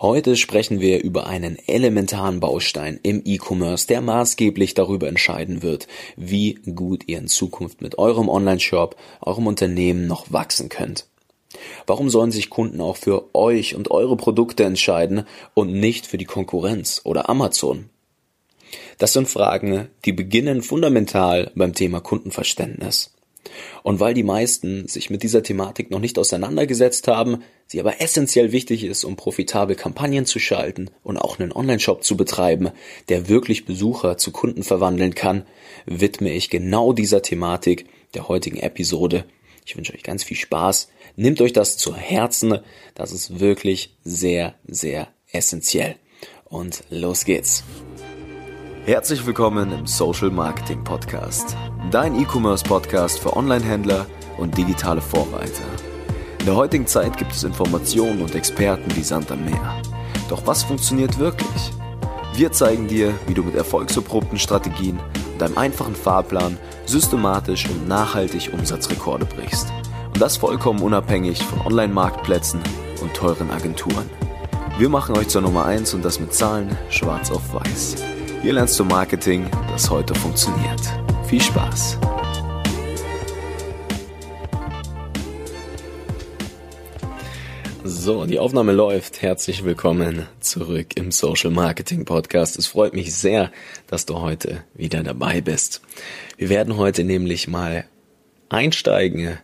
Heute sprechen wir über einen elementaren Baustein im E-Commerce, der maßgeblich darüber entscheiden wird, wie gut ihr in Zukunft mit eurem Online-Shop, eurem Unternehmen noch wachsen könnt. Warum sollen sich Kunden auch für euch und eure Produkte entscheiden und nicht für die Konkurrenz oder Amazon? Das sind Fragen, die beginnen fundamental beim Thema Kundenverständnis. Und weil die meisten sich mit dieser Thematik noch nicht auseinandergesetzt haben, sie aber essentiell wichtig ist, um profitabel Kampagnen zu schalten und auch einen Online-Shop zu betreiben, der wirklich Besucher zu Kunden verwandeln kann, widme ich genau dieser Thematik der heutigen Episode. Ich wünsche euch ganz viel Spaß. Nehmt euch das zu Herzen. Das ist wirklich sehr, sehr essentiell. Und los geht's. Herzlich willkommen im Social Marketing Podcast, dein E-Commerce Podcast für Online-Händler und digitale Vorreiter. In der heutigen Zeit gibt es Informationen und Experten wie Sand am Meer. Doch was funktioniert wirklich? Wir zeigen dir, wie du mit erfolgserprobten Strategien und einem einfachen Fahrplan systematisch und nachhaltig Umsatzrekorde brichst. Und das vollkommen unabhängig von Online-Marktplätzen und teuren Agenturen. Wir machen euch zur Nummer 1 und das mit Zahlen schwarz auf weiß. Hier lernst du Marketing, das heute funktioniert. Viel Spaß! So, die Aufnahme läuft. Herzlich willkommen zurück im Social Marketing Podcast. Es freut mich sehr, dass du heute wieder dabei bist. Wir werden heute nämlich mal einsteigen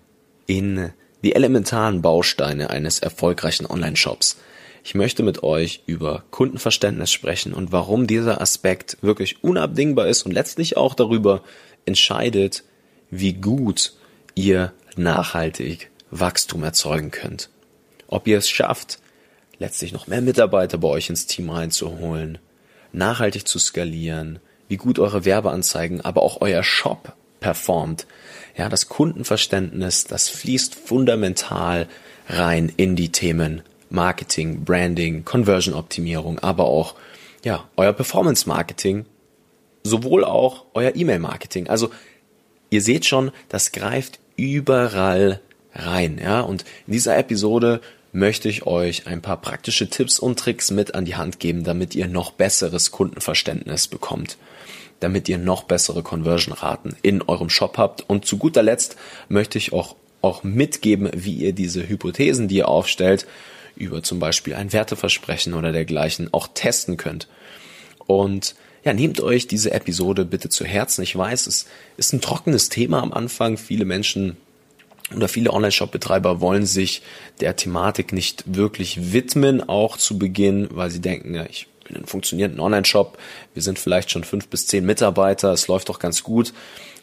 in die elementaren Bausteine eines erfolgreichen Online-Shops. Ich möchte mit euch über Kundenverständnis sprechen und warum dieser Aspekt wirklich unabdingbar ist und letztlich auch darüber entscheidet, wie gut ihr nachhaltig Wachstum erzeugen könnt. Ob ihr es schafft, letztlich noch mehr Mitarbeiter bei euch ins Team reinzuholen, nachhaltig zu skalieren, wie gut eure Werbeanzeigen, aber auch euer Shop performt. Ja, das Kundenverständnis, das fließt fundamental rein in die Themen Marketing, Branding, Conversion-Optimierung, aber auch ja, euer Performance-Marketing, sowohl auch euer E-Mail-Marketing. Also ihr seht schon, das greift überall rein. Ja? Und in dieser Episode möchte ich euch ein paar praktische Tipps und Tricks mit an die Hand geben, damit ihr noch besseres Kundenverständnis bekommt damit ihr noch bessere Conversion-Raten in eurem Shop habt. Und zu guter Letzt möchte ich auch, auch mitgeben, wie ihr diese Hypothesen, die ihr aufstellt, über zum Beispiel ein Werteversprechen oder dergleichen auch testen könnt. Und ja, nehmt euch diese Episode bitte zu Herzen. Ich weiß, es ist ein trockenes Thema am Anfang. Viele Menschen oder viele Online-Shop-Betreiber wollen sich der Thematik nicht wirklich widmen, auch zu Beginn, weil sie denken, ja, ich bin einen funktionierenden Online-Shop, wir sind vielleicht schon fünf bis zehn Mitarbeiter, es läuft doch ganz gut.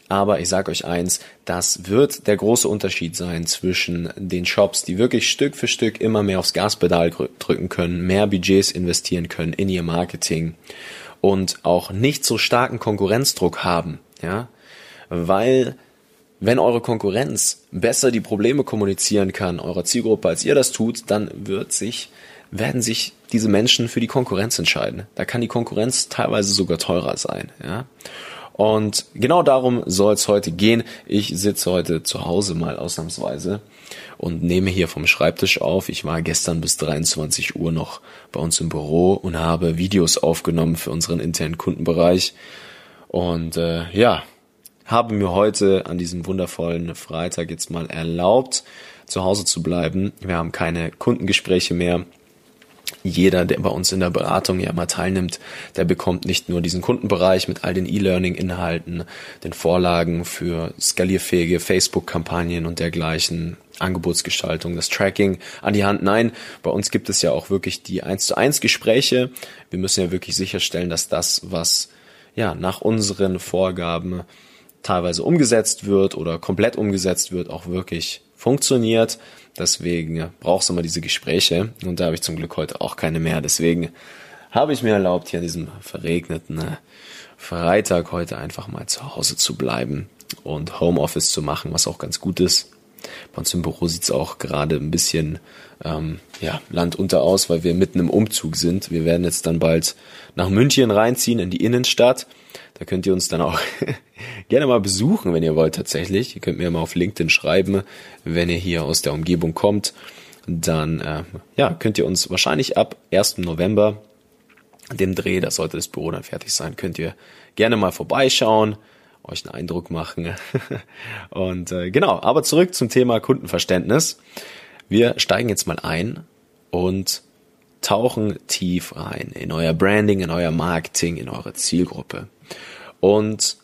Aber ich sage euch eins, das wird der große Unterschied sein zwischen den Shops, die wirklich Stück für Stück immer mehr aufs Gaspedal drücken können, mehr Budgets investieren können in ihr Marketing und auch nicht so starken Konkurrenzdruck haben, ja, weil wenn eure Konkurrenz besser die Probleme kommunizieren kann, eurer Zielgruppe, als ihr das tut, dann wird sich, werden sich diese Menschen für die Konkurrenz entscheiden. Da kann die Konkurrenz teilweise sogar teurer sein, ja. Und genau darum soll es heute gehen. Ich sitze heute zu Hause mal ausnahmsweise und nehme hier vom Schreibtisch auf. Ich war gestern bis 23 Uhr noch bei uns im Büro und habe Videos aufgenommen für unseren internen Kundenbereich. Und äh, ja, habe mir heute an diesem wundervollen Freitag jetzt mal erlaubt, zu Hause zu bleiben. Wir haben keine Kundengespräche mehr jeder, der bei uns in der Beratung ja mal teilnimmt, der bekommt nicht nur diesen Kundenbereich mit all den E-Learning-Inhalten, den Vorlagen für skalierfähige Facebook-Kampagnen und dergleichen, Angebotsgestaltung, das Tracking an die Hand. Nein, bei uns gibt es ja auch wirklich die 1 zu 1 Gespräche. Wir müssen ja wirklich sicherstellen, dass das, was ja nach unseren Vorgaben teilweise umgesetzt wird oder komplett umgesetzt wird, auch wirklich funktioniert. Deswegen brauchst du immer diese Gespräche und da habe ich zum Glück heute auch keine mehr. Deswegen habe ich mir erlaubt, hier an diesem verregneten äh, Freitag heute einfach mal zu Hause zu bleiben und Homeoffice zu machen, was auch ganz gut ist. Bei uns im Büro sieht es auch gerade ein bisschen ähm, ja, landunter aus, weil wir mitten im Umzug sind. Wir werden jetzt dann bald nach München reinziehen in die Innenstadt. Da könnt ihr uns dann auch gerne mal besuchen, wenn ihr wollt tatsächlich. Ihr könnt mir mal auf LinkedIn schreiben, wenn ihr hier aus der Umgebung kommt. dann äh, ja, könnt ihr uns wahrscheinlich ab 1. November, dem Dreh, da sollte das Büro dann fertig sein, könnt ihr gerne mal vorbeischauen, euch einen Eindruck machen. und äh, genau, aber zurück zum Thema Kundenverständnis. Wir steigen jetzt mal ein und tauchen tief rein in euer Branding, in euer Marketing, in eure Zielgruppe. Und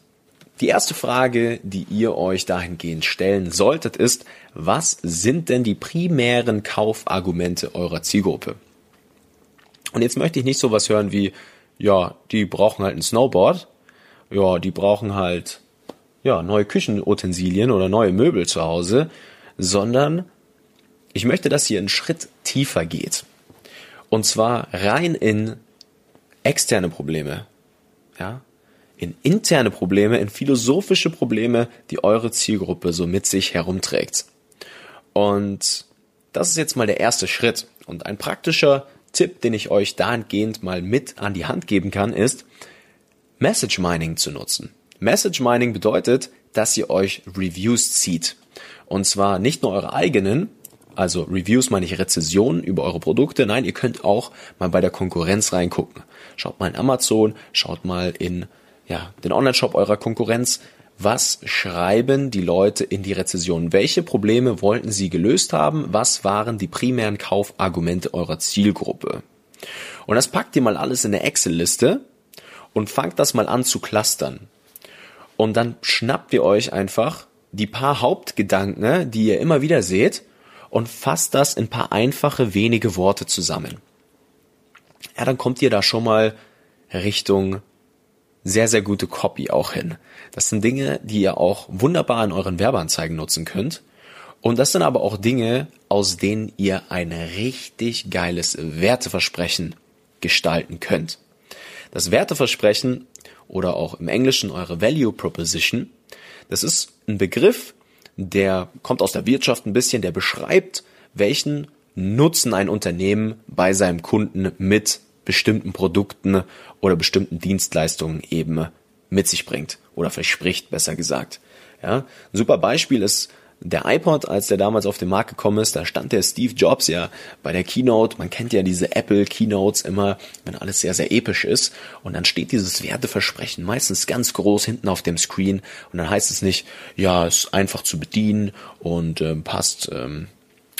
die erste Frage, die ihr euch dahingehend stellen solltet, ist, was sind denn die primären Kaufargumente eurer Zielgruppe? Und jetzt möchte ich nicht sowas hören wie, ja, die brauchen halt ein Snowboard, ja, die brauchen halt, ja, neue Küchenutensilien oder neue Möbel zu Hause, sondern ich möchte, dass ihr einen Schritt tiefer geht. Und zwar rein in externe Probleme. Ja? In interne Probleme, in philosophische Probleme, die eure Zielgruppe so mit sich herumträgt. Und das ist jetzt mal der erste Schritt. Und ein praktischer Tipp, den ich euch dahingehend mal mit an die Hand geben kann, ist, Message Mining zu nutzen. Message Mining bedeutet, dass ihr euch Reviews zieht. Und zwar nicht nur eure eigenen, also Reviews meine ich Rezessionen über eure Produkte. Nein, ihr könnt auch mal bei der Konkurrenz reingucken. Schaut mal in Amazon, schaut mal in ja, den Online-Shop eurer Konkurrenz. Was schreiben die Leute in die Rezession? Welche Probleme wollten sie gelöst haben? Was waren die primären Kaufargumente eurer Zielgruppe? Und das packt ihr mal alles in eine Excel-Liste und fangt das mal an zu clustern. Und dann schnappt ihr euch einfach die paar Hauptgedanken, die ihr immer wieder seht, und fasst das in paar einfache, wenige Worte zusammen. Ja, dann kommt ihr da schon mal Richtung sehr, sehr gute Copy auch hin. Das sind Dinge, die ihr auch wunderbar in euren Werbeanzeigen nutzen könnt. Und das sind aber auch Dinge, aus denen ihr ein richtig geiles Werteversprechen gestalten könnt. Das Werteversprechen oder auch im Englischen eure Value Proposition, das ist ein Begriff, der kommt aus der Wirtschaft ein bisschen, der beschreibt, welchen Nutzen ein Unternehmen bei seinem Kunden mit bestimmten Produkten oder bestimmten Dienstleistungen eben mit sich bringt oder verspricht, besser gesagt. Ja, ein super Beispiel ist der iPod, als der damals auf den Markt gekommen ist, da stand der Steve Jobs ja bei der Keynote. Man kennt ja diese Apple Keynotes immer, wenn alles sehr, sehr episch ist. Und dann steht dieses Werteversprechen meistens ganz groß hinten auf dem Screen. Und dann heißt es nicht, ja, ist einfach zu bedienen und ähm, passt, ähm,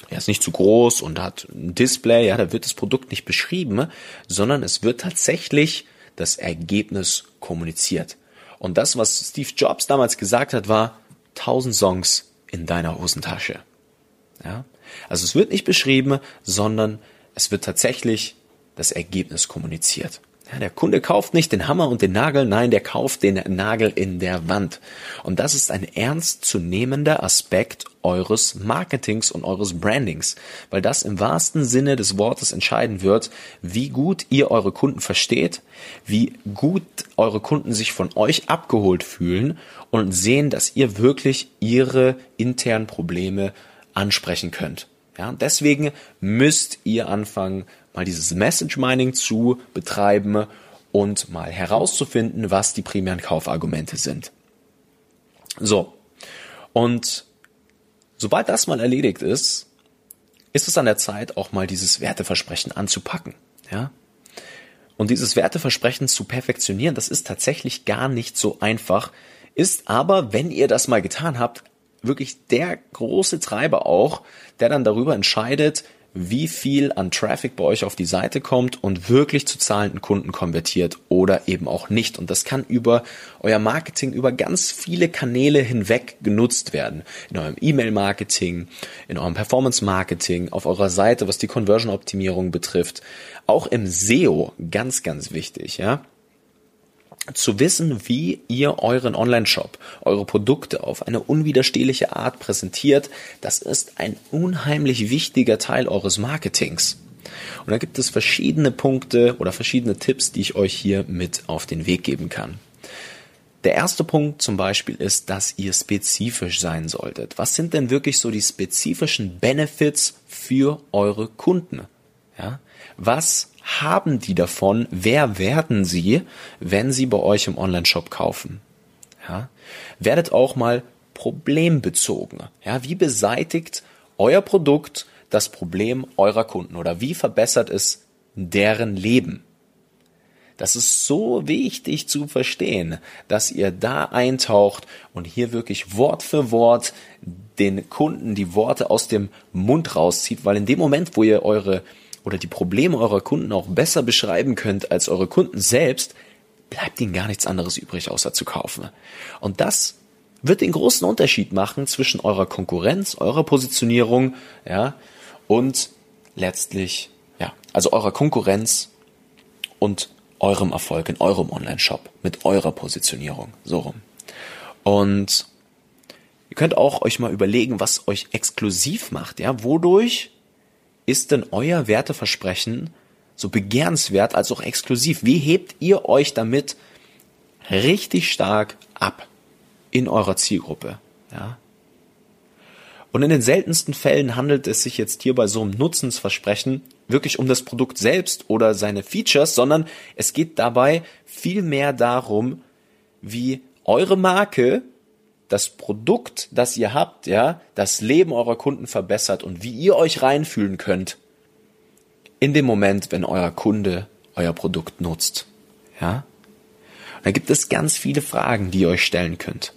er ist nicht zu groß und hat ein Display, ja, da wird das Produkt nicht beschrieben, sondern es wird tatsächlich das Ergebnis kommuniziert. Und das, was Steve Jobs damals gesagt hat, war 1000 Songs in deiner Hosentasche. Ja? Also es wird nicht beschrieben, sondern es wird tatsächlich das Ergebnis kommuniziert. Ja, der Kunde kauft nicht den Hammer und den Nagel, nein, der kauft den Nagel in der Wand. Und das ist ein ernstzunehmender Aspekt eures Marketings und eures Brandings, weil das im wahrsten Sinne des Wortes entscheiden wird, wie gut ihr eure Kunden versteht, wie gut eure Kunden sich von euch abgeholt fühlen und sehen, dass ihr wirklich ihre internen Probleme ansprechen könnt. Ja, deswegen müsst ihr anfangen, mal dieses Message Mining zu betreiben und mal herauszufinden, was die primären Kaufargumente sind. So. Und sobald das mal erledigt ist, ist es an der Zeit, auch mal dieses Werteversprechen anzupacken. Ja? Und dieses Werteversprechen zu perfektionieren, das ist tatsächlich gar nicht so einfach, ist aber, wenn ihr das mal getan habt, wirklich der große Treiber auch, der dann darüber entscheidet, wie viel an Traffic bei euch auf die Seite kommt und wirklich zu zahlenden Kunden konvertiert oder eben auch nicht. Und das kann über euer Marketing, über ganz viele Kanäle hinweg genutzt werden. In eurem E-Mail-Marketing, in eurem Performance-Marketing, auf eurer Seite, was die Conversion-Optimierung betrifft. Auch im SEO, ganz, ganz wichtig, ja zu wissen, wie ihr euren Online-Shop, eure Produkte auf eine unwiderstehliche Art präsentiert, das ist ein unheimlich wichtiger Teil eures Marketings. Und da gibt es verschiedene Punkte oder verschiedene Tipps, die ich euch hier mit auf den Weg geben kann. Der erste Punkt zum Beispiel ist, dass ihr spezifisch sein solltet. Was sind denn wirklich so die spezifischen Benefits für eure Kunden? Ja? Was haben die davon? Wer werden sie, wenn sie bei euch im Online-Shop kaufen? Ja? Werdet auch mal problembezogen. Ja, wie beseitigt euer Produkt das Problem eurer Kunden oder wie verbessert es deren Leben? Das ist so wichtig zu verstehen, dass ihr da eintaucht und hier wirklich Wort für Wort den Kunden die Worte aus dem Mund rauszieht, weil in dem Moment, wo ihr eure oder die Probleme eurer Kunden auch besser beschreiben könnt als eure Kunden selbst, bleibt ihnen gar nichts anderes übrig, außer zu kaufen. Und das wird den großen Unterschied machen zwischen eurer Konkurrenz, eurer Positionierung, ja, und letztlich, ja, also eurer Konkurrenz und eurem Erfolg in eurem Online-Shop, mit eurer Positionierung, so rum. Und ihr könnt auch euch mal überlegen, was euch exklusiv macht, ja, wodurch ist denn euer Werteversprechen so begehrenswert als auch exklusiv? Wie hebt ihr euch damit richtig stark ab in eurer Zielgruppe, ja? Und in den seltensten Fällen handelt es sich jetzt hier bei so einem Nutzensversprechen wirklich um das Produkt selbst oder seine Features, sondern es geht dabei viel mehr darum, wie eure Marke das Produkt, das ihr habt, ja, das Leben eurer Kunden verbessert und wie ihr euch reinfühlen könnt in dem Moment, wenn euer Kunde euer Produkt nutzt, ja. Da gibt es ganz viele Fragen, die ihr euch stellen könnt.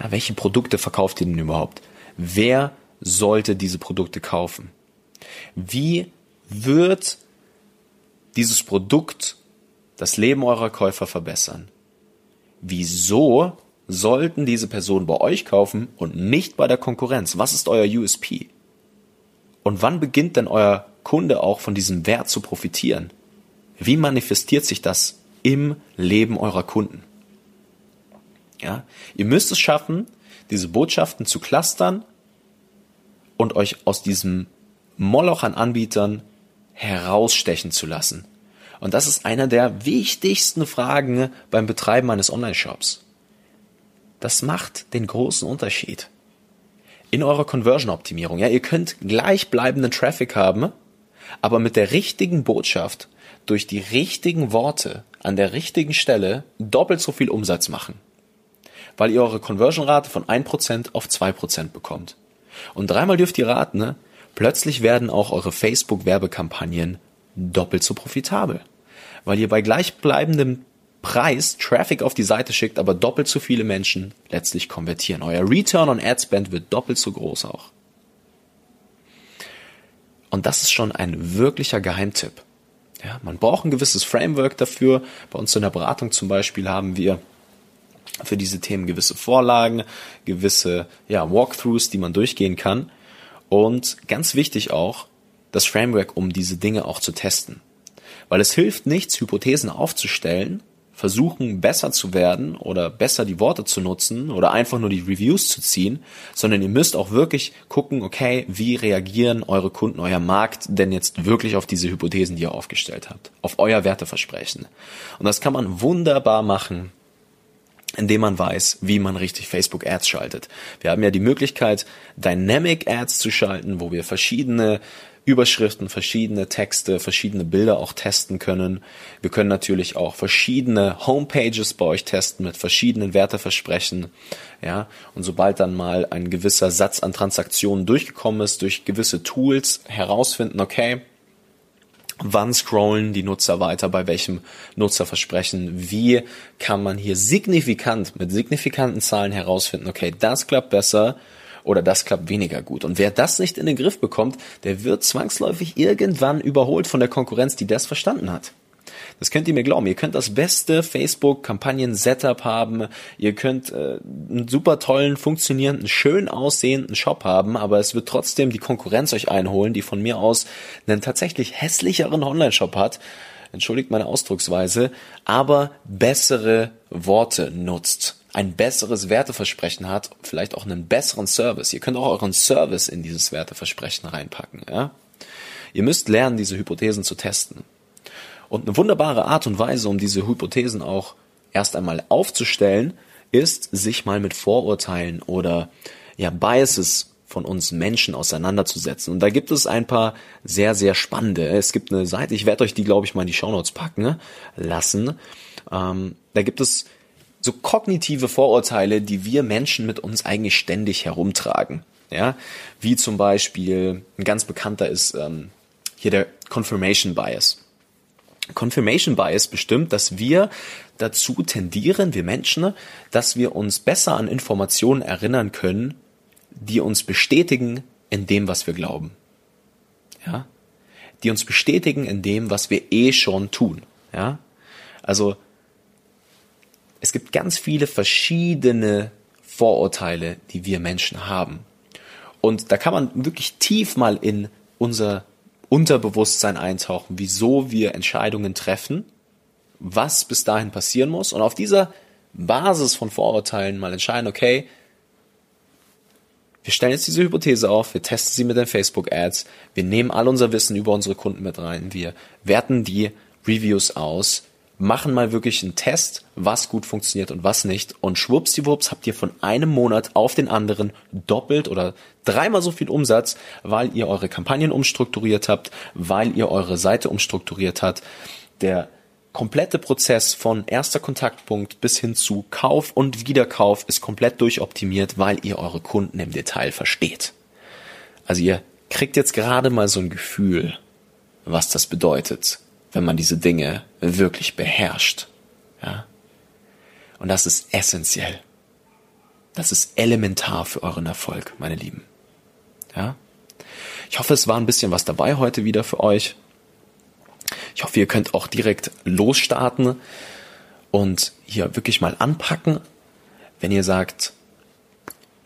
Ja, welche Produkte verkauft ihr denn überhaupt? Wer sollte diese Produkte kaufen? Wie wird dieses Produkt das Leben eurer Käufer verbessern? Wieso sollten diese Personen bei euch kaufen und nicht bei der Konkurrenz? Was ist euer USP? Und wann beginnt denn euer Kunde auch von diesem Wert zu profitieren? Wie manifestiert sich das im Leben eurer Kunden? Ja, ihr müsst es schaffen, diese Botschaften zu clustern und euch aus diesem Moloch an Anbietern herausstechen zu lassen. Und das ist einer der wichtigsten Fragen beim Betreiben eines Online-Shops. Das macht den großen Unterschied. In eurer Conversion-Optimierung, ja, ihr könnt gleichbleibenden Traffic haben, aber mit der richtigen Botschaft, durch die richtigen Worte, an der richtigen Stelle doppelt so viel Umsatz machen. Weil ihr eure Conversion-Rate von 1% auf 2% bekommt. Und dreimal dürft ihr raten, ne? plötzlich werden auch eure Facebook-Werbekampagnen doppelt so profitabel. Weil ihr bei gleichbleibendem Preis Traffic auf die Seite schickt, aber doppelt so viele Menschen letztlich konvertieren. Euer Return on Ad Spend wird doppelt so groß auch. Und das ist schon ein wirklicher Geheimtipp. Ja, man braucht ein gewisses Framework dafür. Bei uns in der Beratung zum Beispiel haben wir für diese Themen gewisse Vorlagen, gewisse ja, Walkthroughs, die man durchgehen kann. Und ganz wichtig auch, das Framework, um diese Dinge auch zu testen. Weil es hilft nichts, Hypothesen aufzustellen, versuchen besser zu werden oder besser die Worte zu nutzen oder einfach nur die Reviews zu ziehen, sondern ihr müsst auch wirklich gucken, okay, wie reagieren eure Kunden, euer Markt denn jetzt wirklich auf diese Hypothesen, die ihr aufgestellt habt, auf euer Werteversprechen. Und das kann man wunderbar machen indem man weiß, wie man richtig Facebook Ads schaltet. Wir haben ja die Möglichkeit, Dynamic Ads zu schalten, wo wir verschiedene Überschriften, verschiedene Texte, verschiedene Bilder auch testen können. Wir können natürlich auch verschiedene Homepages bei euch testen mit verschiedenen Werteversprechen. Ja, und sobald dann mal ein gewisser Satz an Transaktionen durchgekommen ist, durch gewisse Tools herausfinden, okay, wann scrollen die Nutzer weiter, bei welchem Nutzerversprechen, wie kann man hier signifikant, mit signifikanten Zahlen herausfinden, okay, das klappt besser oder das klappt weniger gut. Und wer das nicht in den Griff bekommt, der wird zwangsläufig irgendwann überholt von der Konkurrenz, die das verstanden hat. Das könnt ihr mir glauben. Ihr könnt das beste Facebook-Kampagnen-Setup haben. Ihr könnt äh, einen super tollen, funktionierenden, schön aussehenden Shop haben, aber es wird trotzdem die Konkurrenz euch einholen, die von mir aus einen tatsächlich hässlicheren Online-Shop hat. Entschuldigt meine Ausdrucksweise, aber bessere Worte nutzt ein besseres Werteversprechen hat, vielleicht auch einen besseren Service. Ihr könnt auch euren Service in dieses Werteversprechen reinpacken. Ja? Ihr müsst lernen, diese Hypothesen zu testen. Und eine wunderbare Art und Weise, um diese Hypothesen auch erst einmal aufzustellen, ist, sich mal mit Vorurteilen oder ja, Biases von uns Menschen auseinanderzusetzen. Und da gibt es ein paar sehr, sehr spannende. Es gibt eine Seite, ich werde euch die, glaube ich, mal in die Shownotes packen lassen. Ähm, da gibt es so kognitive Vorurteile, die wir Menschen mit uns eigentlich ständig herumtragen. Ja, wie zum Beispiel ein ganz bekannter ist ähm, hier der Confirmation Bias. Confirmation Bias bestimmt, dass wir dazu tendieren, wir Menschen, dass wir uns besser an Informationen erinnern können, die uns bestätigen in dem, was wir glauben. Ja? Die uns bestätigen in dem, was wir eh schon tun. Ja? Also, es gibt ganz viele verschiedene Vorurteile, die wir Menschen haben. Und da kann man wirklich tief mal in unser Unterbewusstsein eintauchen, wieso wir Entscheidungen treffen, was bis dahin passieren muss und auf dieser Basis von Vorurteilen mal entscheiden, okay, wir stellen jetzt diese Hypothese auf, wir testen sie mit den Facebook-Ads, wir nehmen all unser Wissen über unsere Kunden mit rein, wir werten die Reviews aus, machen mal wirklich einen Test, was gut funktioniert und was nicht. Und schwuppsdiwupps habt ihr von einem Monat auf den anderen doppelt oder dreimal so viel Umsatz, weil ihr eure Kampagnen umstrukturiert habt, weil ihr eure Seite umstrukturiert habt. Der komplette Prozess von erster Kontaktpunkt bis hin zu Kauf und Wiederkauf ist komplett durchoptimiert, weil ihr eure Kunden im Detail versteht. Also ihr kriegt jetzt gerade mal so ein Gefühl, was das bedeutet wenn man diese Dinge wirklich beherrscht. Ja? Und das ist essentiell. Das ist elementar für euren Erfolg, meine Lieben. Ja? Ich hoffe, es war ein bisschen was dabei heute wieder für euch. Ich hoffe, ihr könnt auch direkt losstarten und hier wirklich mal anpacken. Wenn ihr sagt,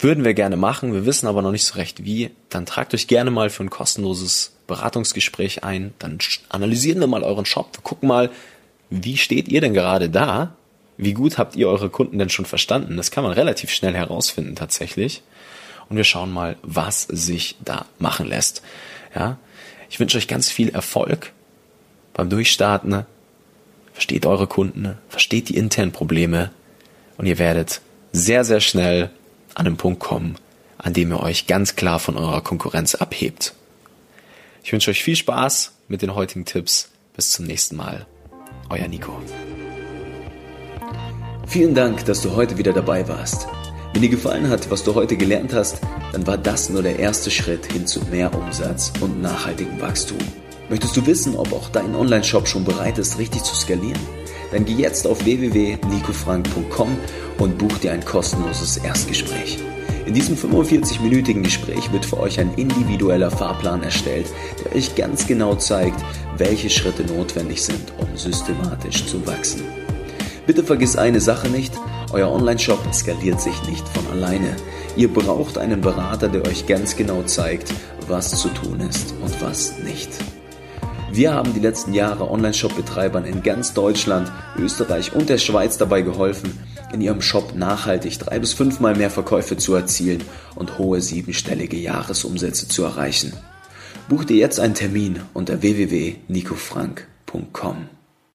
würden wir gerne machen, wir wissen aber noch nicht so recht wie, dann tragt euch gerne mal für ein kostenloses Beratungsgespräch ein, dann analysieren wir mal euren Shop, wir gucken mal, wie steht ihr denn gerade da? Wie gut habt ihr eure Kunden denn schon verstanden? Das kann man relativ schnell herausfinden tatsächlich. Und wir schauen mal, was sich da machen lässt. Ja, ich wünsche euch ganz viel Erfolg beim Durchstarten. Versteht eure Kunden, versteht die internen Probleme und ihr werdet sehr, sehr schnell an den Punkt kommen, an dem ihr euch ganz klar von eurer Konkurrenz abhebt. Ich wünsche euch viel Spaß mit den heutigen Tipps. Bis zum nächsten Mal. Euer Nico. Vielen Dank, dass du heute wieder dabei warst. Wenn dir gefallen hat, was du heute gelernt hast, dann war das nur der erste Schritt hin zu mehr Umsatz und nachhaltigem Wachstum. Möchtest du wissen, ob auch dein Online-Shop schon bereit ist, richtig zu skalieren? Dann geh jetzt auf www.nicofrank.com und buch dir ein kostenloses Erstgespräch. In diesem 45-minütigen Gespräch wird für euch ein individueller Fahrplan erstellt, der euch ganz genau zeigt, welche Schritte notwendig sind, um systematisch zu wachsen. Bitte vergiss eine Sache nicht, euer Online-Shop skaliert sich nicht von alleine. Ihr braucht einen Berater, der euch ganz genau zeigt, was zu tun ist und was nicht. Wir haben die letzten Jahre Online-Shop-Betreibern in ganz Deutschland, Österreich und der Schweiz dabei geholfen, in ihrem Shop nachhaltig drei bis fünfmal mehr Verkäufe zu erzielen und hohe siebenstellige Jahresumsätze zu erreichen. Buch dir jetzt einen Termin unter www.nicofrank.com.